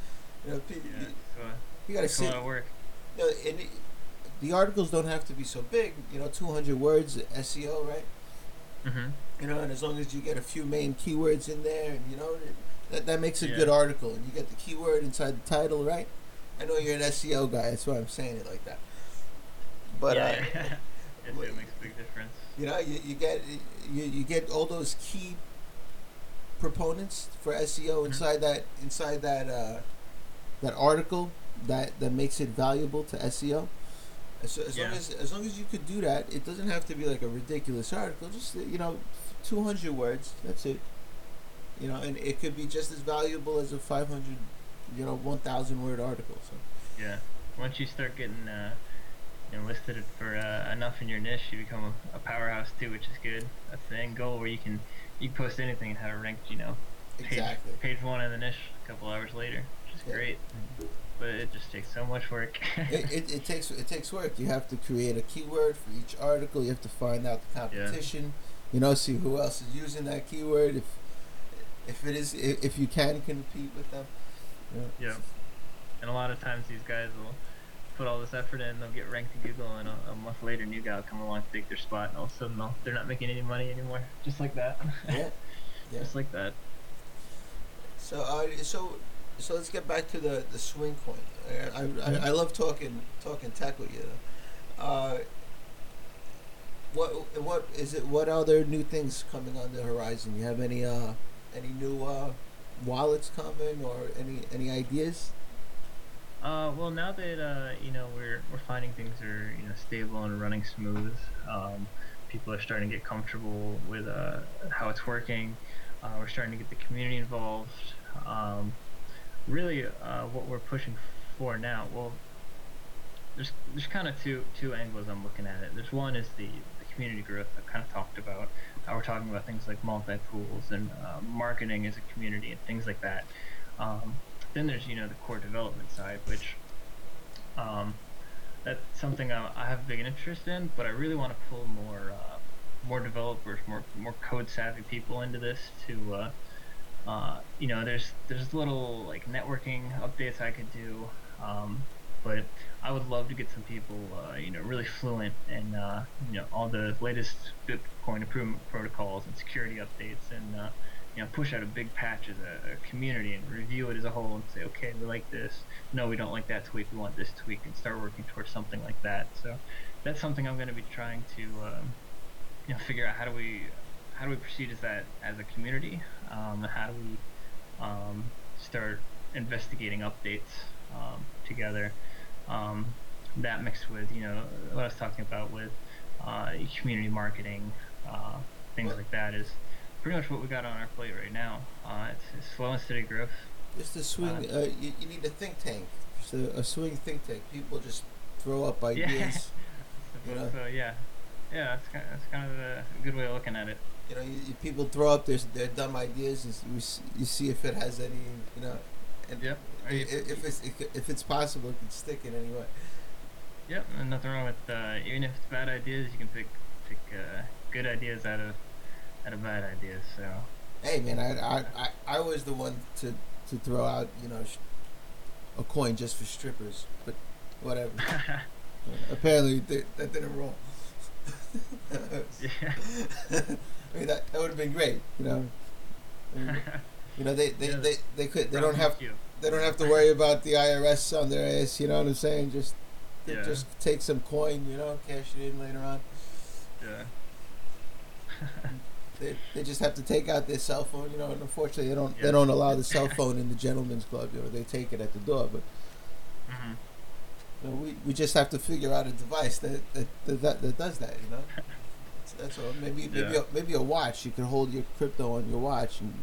You know, people, yeah, you, you gotta sit. A lot of work. You know, and it, the articles don't have to be so big. You know, 200 words SEO, right? Mm-hmm. You know, and as long as you get a few main keywords in there, and you know, that that makes a yeah. good article, and you get the keyword inside the title, right? I know you're an SEO guy, that's why I'm saying it like that. But yeah, uh, it makes a big difference. You know, you, you get you, you get all those key proponents for SEO mm-hmm. inside that inside that uh, that article that that makes it valuable to SEO. As, as yeah. long as as long as you could do that, it doesn't have to be like a ridiculous article. Just you know, two hundred words. That's it. You know, and it could be just as valuable as a five hundred, you know, one thousand word article. So. Yeah. Once you start getting uh, you know, listed for uh, enough in your niche, you become a, a powerhouse too, which is good. That's the end goal where you can you post anything and have it ranked, you know, page, exactly. page one in the niche a couple hours later. which is Yeah. great. But it just takes so much work. it, it, it takes it takes work. You have to create a keyword for each article. You have to find out the competition. You know, see who else is using that keyword. If if it is if, if you can compete with them. Know. Yeah. And a lot of times these guys will put all this effort in, they'll get ranked in Google, and a, a month later, new guy will come along, to take their spot, and all of a sudden they're not making any money anymore. Just like that. Yeah. Yeah. Just like that. So uh, so so let's get back to the the swing coin. I I, I, I love talking talking tech with you. Uh, what what is it? What other new things coming on the horizon? You have any uh any new uh wallets coming or any any ideas? Uh, well, now that uh, you know we're we're finding things are you know stable and running smooth, um, people are starting to get comfortable with uh, how it's working. Uh, we're starting to get the community involved. Um, really, uh, what we're pushing for now, well, there's there's kind of two two angles I'm looking at it. There's one is the the community growth I've kind of talked about. We're talking about things like multi pools and uh, marketing as a community and things like that. Um, then there's you know the core development side, which um, that's something I, I have a big interest in, but I really want to pull more uh, more developers, more more code savvy people into this to uh, uh, you know there's there's little like networking updates I could do, um, but I would love to get some people uh, you know really fluent in uh, you know all the latest Bitcoin improvement protocols and security updates and uh, you know, push out a big patch as a, a, community and review it as a whole and say, okay, we like this. No, we don't like that tweak. We want this tweak and start working towards something like that. So that's something I'm going to be trying to, um, you know, figure out how do we, how do we proceed as that as a community? Um, how do we um, start investigating updates um, together? Um, that mixed with, you know, what I was talking about with uh, community marketing, uh, things like that is pretty much what we got on our plate right now. Uh, it's, it's slow and steady growth. Just a swing. Uh, uh, you, you need a think tank. Just a, a swing think tank. People just throw up ideas. Yeah. you know? So yeah, yeah, that's kind of, that's kind of a good way of looking at it. You know, you, you people throw up their their dumb ideas, and you, you see if it has any, you know, and yep. if, if it's if it's possible, it can stick in any way. Yep, and nothing wrong with uh, even if it's bad ideas, you can pick pick uh, good ideas out of out a bad idea. So. Hey man, I I, I, I was the one to, to throw out you know a coin just for strippers, but whatever. Apparently that, that didn't roll. yeah. I mean that, that would have been great, you know. I mean, you know they they, yeah, they, they could they don't have they don't have to worry about the IRS on their ass. You know what I'm saying? Just yeah. just take some coin, you know, cash it in later on. Yeah. They, they just have to take out their cell phone, you know. And unfortunately, they don't yeah. they don't allow the cell phone in the gentleman's club. You know, they take it at the door. But mm-hmm. you know, we we just have to figure out a device that that that, that, that does that. You know, that's, that's all. Maybe maybe yeah. a, maybe a watch. You can hold your crypto on your watch and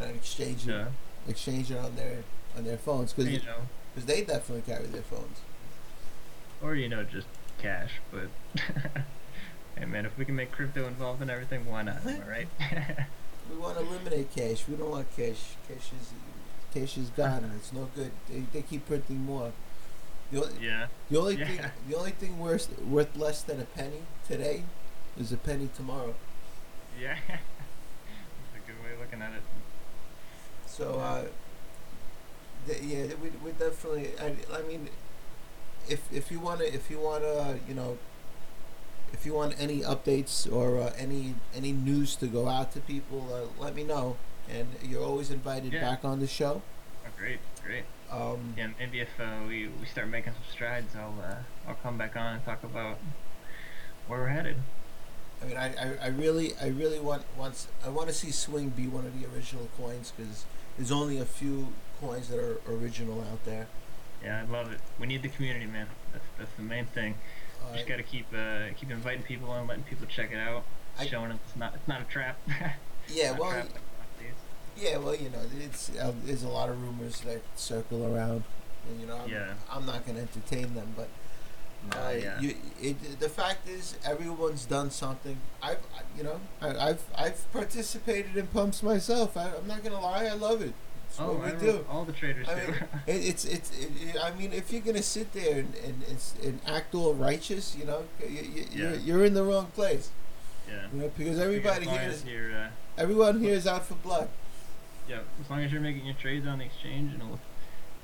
you know exchange it yeah. exchange it on their on their phones because you know because they definitely carry their phones. Or you know just cash, but. Hey man, if we can make crypto involved in everything, why not? Am I right? we want to eliminate cash. We don't want cash. Cash is cash is gone. it's no good. They, they keep printing more. The only, yeah. The only yeah. thing the only thing worth worth less than a penny today is a penny tomorrow. Yeah. That's a good way of looking at it. So uh, th- yeah, we we definitely. I, I mean, if if you wanna if you wanna you know if you want any updates or uh, any any news to go out to people, uh, let me know. And you're always invited yeah. back on the show. Oh, great, great. Um, yeah, maybe if uh, we we start making some strides, I'll uh, I'll come back on and talk about where we're headed. I mean, I, I, I really I really want once I want to see Swing be one of the original coins because there's only a few coins that are original out there. Yeah, I love it. We need the community, man. That's that's the main thing. Just gotta keep uh, keep inviting people and letting people check it out, I, showing them it's not it's not a trap. yeah, well, trap yeah, well, you know, it's uh, there's a lot of rumors that circle around, and you know, I'm, yeah. I'm not gonna entertain them, but. Uh, yeah. you, it, the fact is, everyone's done something. I've, you know, I, I've, I've participated in pumps myself. I, I'm not gonna lie, I love it. It's oh, what we I do. do. All the traders I do. mean, it, it's it's. It, it- I mean, if you're gonna sit there and and, and, act all righteous, you know, you, you, you're, you're in the wrong place. yeah. You know, because everybody here is you're, uh, everyone here is out for blood. yeah, as long as you're making your trades on the exchange and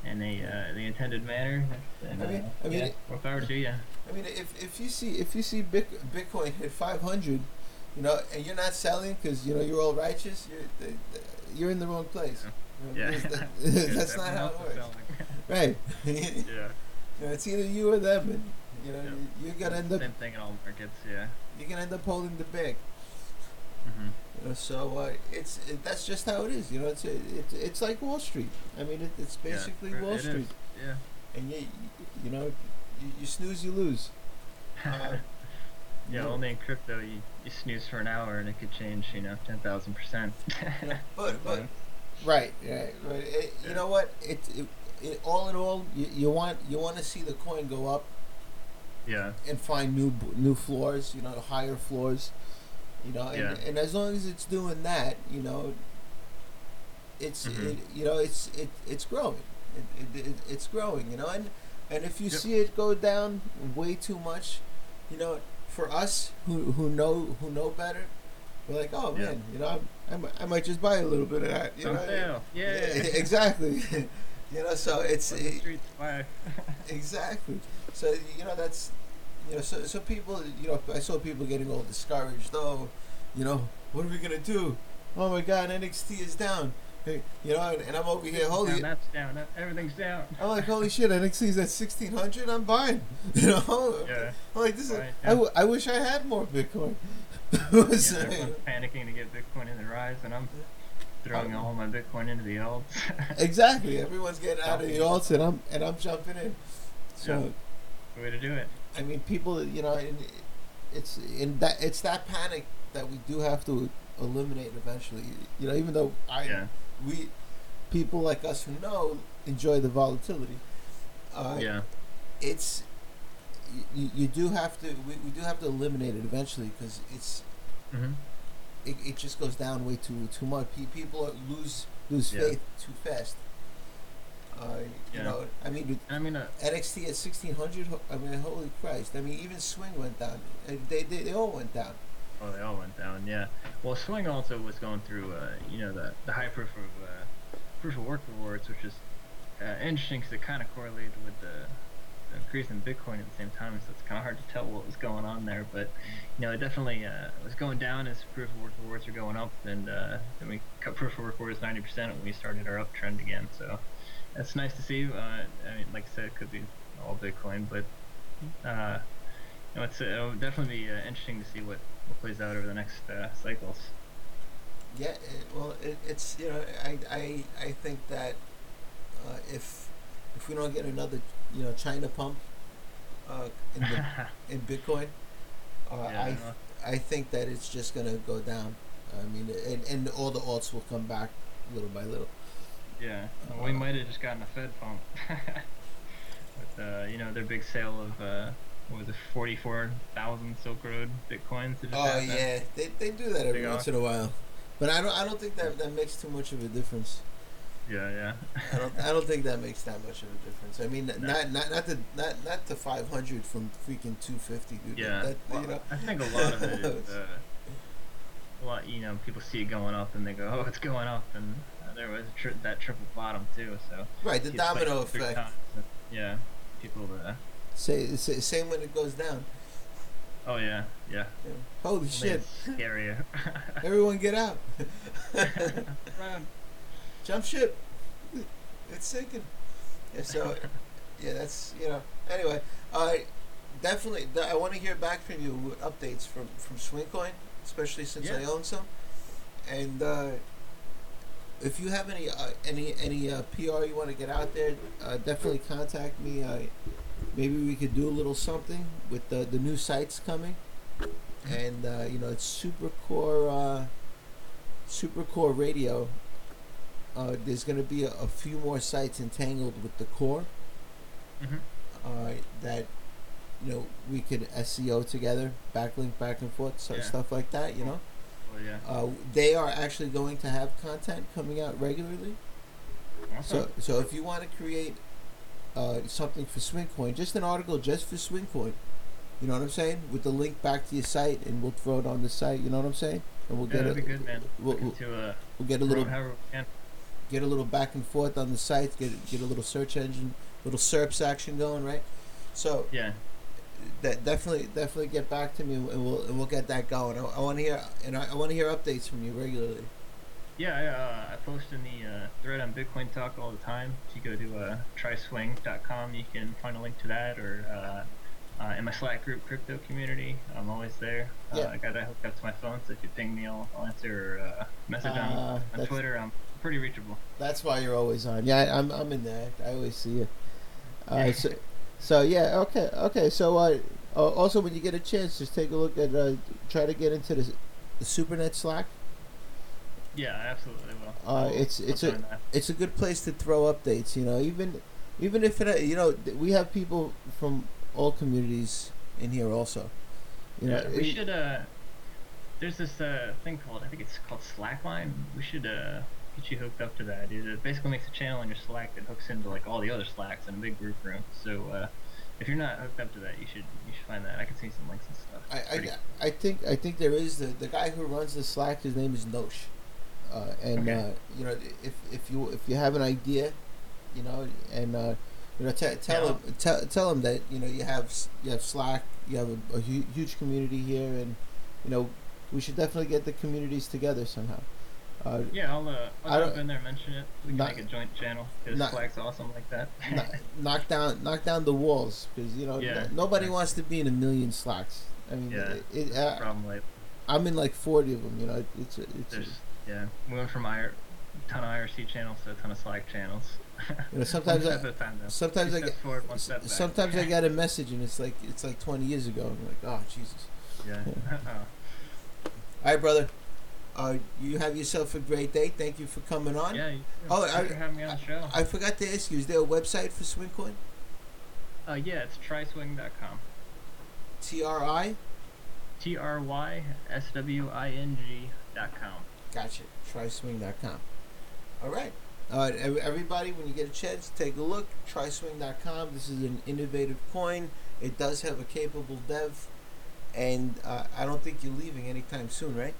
in a uh, the intended manner, then, I mean- uh, I mean, yeah, more power to you. I mean, if if you see if you see Bitcoin hit 500, you know, and you're not selling because you know you're all righteous, you're you're in the wrong place. Know, Yeah. that's not how it works. Right. you yeah. know, it's either you or them, and you know Yeah. you, you're gonna end up Same thing in all markets. Yeah. you're gonna end up holding the bag. Mm-hmm. You know, so uh, it's it, that's just how it is. You know, it's it, it's like Wall Street. I mean, it, it's basically yeah, Wall it is. Street, Yeah. and you you know you, you snooze, you lose. Uh, yeah. no. Only in crypto, you, you snooze for an hour and it could change. You know, ten thousand percent. but but right, right, right. It, you know what? It, it, it all in all, you, you want you want to see the coin go up Yeah. and find new new floors. You know, higher floors. You know, and, Yeah. and as long as it's doing that, you know, it's Mhm. it, you know it's it it's growing. It, it, it, it's growing. You know, and and if you Yep. see it go down way too much, you know, for us who who know who know better, we're like, oh Yeah. man, you know, I, I, might, I might just buy a little bit of that. You know. Yeah. exactly. you know, so it's it- exactly. So you know that's you know so so people you know I saw people getting all discouraged. Oh, you know what are we gonna do? Oh my God, NXT is down. Hey, you know, and, and I'm over here. Holy, Down, that's down. that- Everything's down. I'm like, holy shit, NXT's at 1600. I'm buying. You know, Yeah. I'm like this is. Right, I, w- I wish I had more Bitcoin. Yeah, everyone's panicking to get Bitcoin in the rise, and I'm throwing all my Bitcoin into the alts. exactly. Everyone's getting out of the alts, and I'm and I'm jumping in. So. the way to do it. I mean, people, you know, it's in that it's that panic that we do have to eliminate eventually. You know, even though I, Yeah. we, people like us who know enjoy the volatility. Uh, yeah. It's you, you do have to we, we do have to eliminate it eventually because it's hmm it, it just goes down way too too much. People lose lose Yeah. faith too fast. Uh, you Yeah. know, I mean, I mean, uh, NXT at sixteen hundred. I mean, holy Christ! I mean, even Swing went down. They they, they all went down. Oh, they all went down. Yeah. Well, Swing also was going through, uh, you know, the the high proof of uh, proof of work rewards, which is uh, interesting because it kind of correlated with the, the increase in Bitcoin at the same time. So it's kind of hard to tell what was going on there. But you know, it definitely uh, was going down as proof of work rewards were going up, and uh, then we cut proof of work rewards ninety percent when we started our uptrend again. So that's nice to see. Uh, I mean, like I said, it could be all Bitcoin, but uh, you know, it's uh, it'll definitely be uh, interesting to see what, what plays out over the next uh, cycles. Yeah. It, well, it, it's you know I I I think that uh, if if we don't get another you know China pump uh, in the, in Bitcoin, uh, yeah, I I think that it's just gonna go down. I mean, and and all the alts will come back little by little. yeah. Well, we might have just gotten a Fed pump with uh, you know their big sale of uh, what was it, forty-four thousand Silk Road bitcoins. Oh yeah, they, they do that every once in a while, but I don't I don't think that that makes too much of a difference. Yeah, yeah. I don't I don't think that makes that much of a difference. I mean, No. not not not the not not the five hundred from freaking two fifty, dude. Yeah, that, well, you know. I think a lot of it is uh, a lot. You know, people see it going up and they go, "Oh, it's going up," and uh, there was tri- that triple bottom too. So Right, the domino effect. times, yeah, people. Uh, Say, say same when it goes down. oh yeah, yeah. Yeah. Holy Only shit! It's scarier. Everyone get out! Run. Jump ship! It's sinking. Yeah, so yeah, that's you know. Anyway, uh, definitely, th- I want to hear back from you with updates from from Swingcoin, especially since I own some. And uh, if you have any uh, any any uh, PR you want to get out there, uh, definitely contact me. Uh, maybe we could do a little something with the the new sites coming. And uh, you know, it's Supercore uh, Supercore Radio. Uh, there's going to be a, a few more sites entangled with the core Mhm. uh, that you know we could SEO together, backlink back and forth, so Yeah. stuff like that. You know, Well, yeah. uh, they are actually going to have content coming out regularly. So so if you want to create uh, something for SwingCoin, just an article just for SwingCoin, you know what I'm saying, with the link back to your site, and we'll throw it on the site. You know what I'm saying, and we'll yeah, get that'd it. be good, man. We'll, we'll, into uh, we'll get a little get a little back and forth on the site, get get a little search engine, little SERPs action going, right? So Yeah. that definitely definitely get back to me, and we'll and we'll get that going. I, I want to hear and I, I want to hear updates from you regularly. Yeah, I, uh, I post in the uh, thread on Bitcoin Talk all the time. If you go to uh, tryswing.com, you can find a link to that, or uh, uh, in my Slack group, Crypto Community, I'm always there. Uh, Yeah. I got that hooked up to my phone, so if you ping me, I'll, I'll answer. Or, uh, message Ah, on, on Twitter, I'm pretty reachable. That's why you're always on. Yeah, I- I'm I'm in there. I always see you. Uh, so, so yeah, okay, okay. So also when you get a chance, just take a look at uh, try to get into the the SuperNet Slack. Yeah, I absolutely will. Uh, it's- it's a- that. It's a good place to throw updates. You know, even even if it you know we have people from all communities in here also. You know, Yeah, we it- should. Uh, there's this uh, thing called I think it's called Slackline. We should uh, get you hooked up to that. It uh, basically makes a channel in your Slack that hooks into like all the other Slacks in a big group room. So uh, if you're not hooked up to that, you should you should find that. I can see some links and stuff. I, I, I think I think there is the the guy who runs the Slack. His name is Nosh, uh, and Okay. uh, you know if if you if you have an idea, you know, and uh, you know t- tell Yeah. him tell tell him that you know you have you have Slack, you have a, a hu- huge community here, and you know we should definitely get the communities together somehow. Uh, yeah, I'll uh, I'll jump in there and mention it. We can Not- make a joint channel because Slack's awesome like that. kno- knock down knock down the walls because you know Yeah. no- nobody wants to be in a million Slacks. I mean, Yeah. it, it, uh, Problem I'm in like forty of them. You know, it's a, it's a, there's yeah, we went from IR, ton of IRC channels to a ton of Slack channels. Sometimes I- step at a time, though. sometimes I get forward, one step back. sometimes I get a message and it's like it's like 20 years ago. I'm like, oh Jesus. yeah. Oh. All right, brother. Uh, you have yourself a great day. Thank you for coming on. Yeah. Oh, thanks I- for having me on the show. I forgot to ask you. Is there a website for SwingCoin? uh, yeah, it's tryswing.com. T R I. T R Y S W I N G dot com. Gotcha. TrySwing.com. All right. All right, everybody, when you get a chance, take a look. TrySwing.com. This is an innovative coin. It does have a capable dev, and uh, I don't think you're leaving anytime soon, right?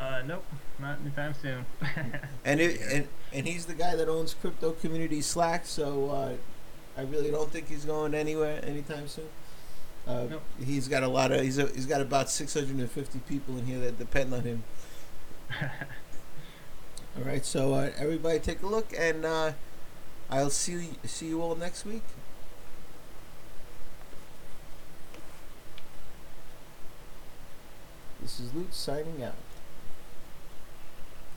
Uh, nope, not anytime soon. And it, and and he's the guy that owns Crypto Community Slack, so uh, I really don't think he's going anywhere anytime soon. Uh, Nope. He's got a lot of he's a, he's got about 650 people in here that depend on him. All right, so uh, everybody take a look, and uh, I'll see see you all next week. This is LooTz signing out.